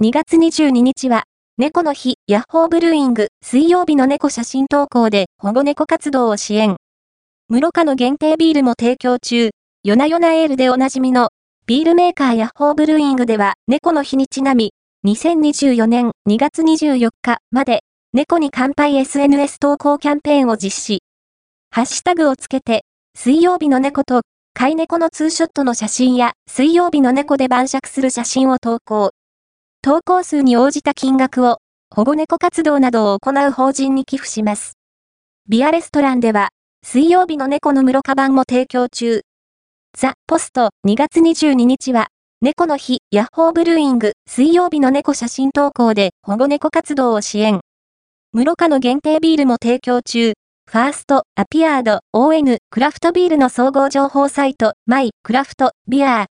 2月22日は、猫の日、ヤッホーブルーイング、水曜日の猫写真投稿で保護猫活動を支援。室賀の限定ビールも提供中、夜な夜なエールでおなじみの、ビールメーカーヤッホーブルーイングでは、猫の日にちなみ、2024年2月24日まで、猫に乾杯 SNS 投稿キャンペーンを実施。ハッシュタグをつけて、水曜日の猫と、飼い猫のツーショットの写真や、水曜日の猫で晩酌する写真を投稿。投稿数に応じた金額を、保護猫活動などを行う法人に寄付します。ビアレストランでは、水曜日の猫の室カバンも提供中。ザ・ポスト2月22日は、猫の日、ヤッホーブルーイング、水曜日の猫写真投稿で保護猫活動を支援。室カの限定ビールも提供中。ファースト、アピアード、ON、クラフトビールの総合情報サイト、マイ、クラフト、ビアー、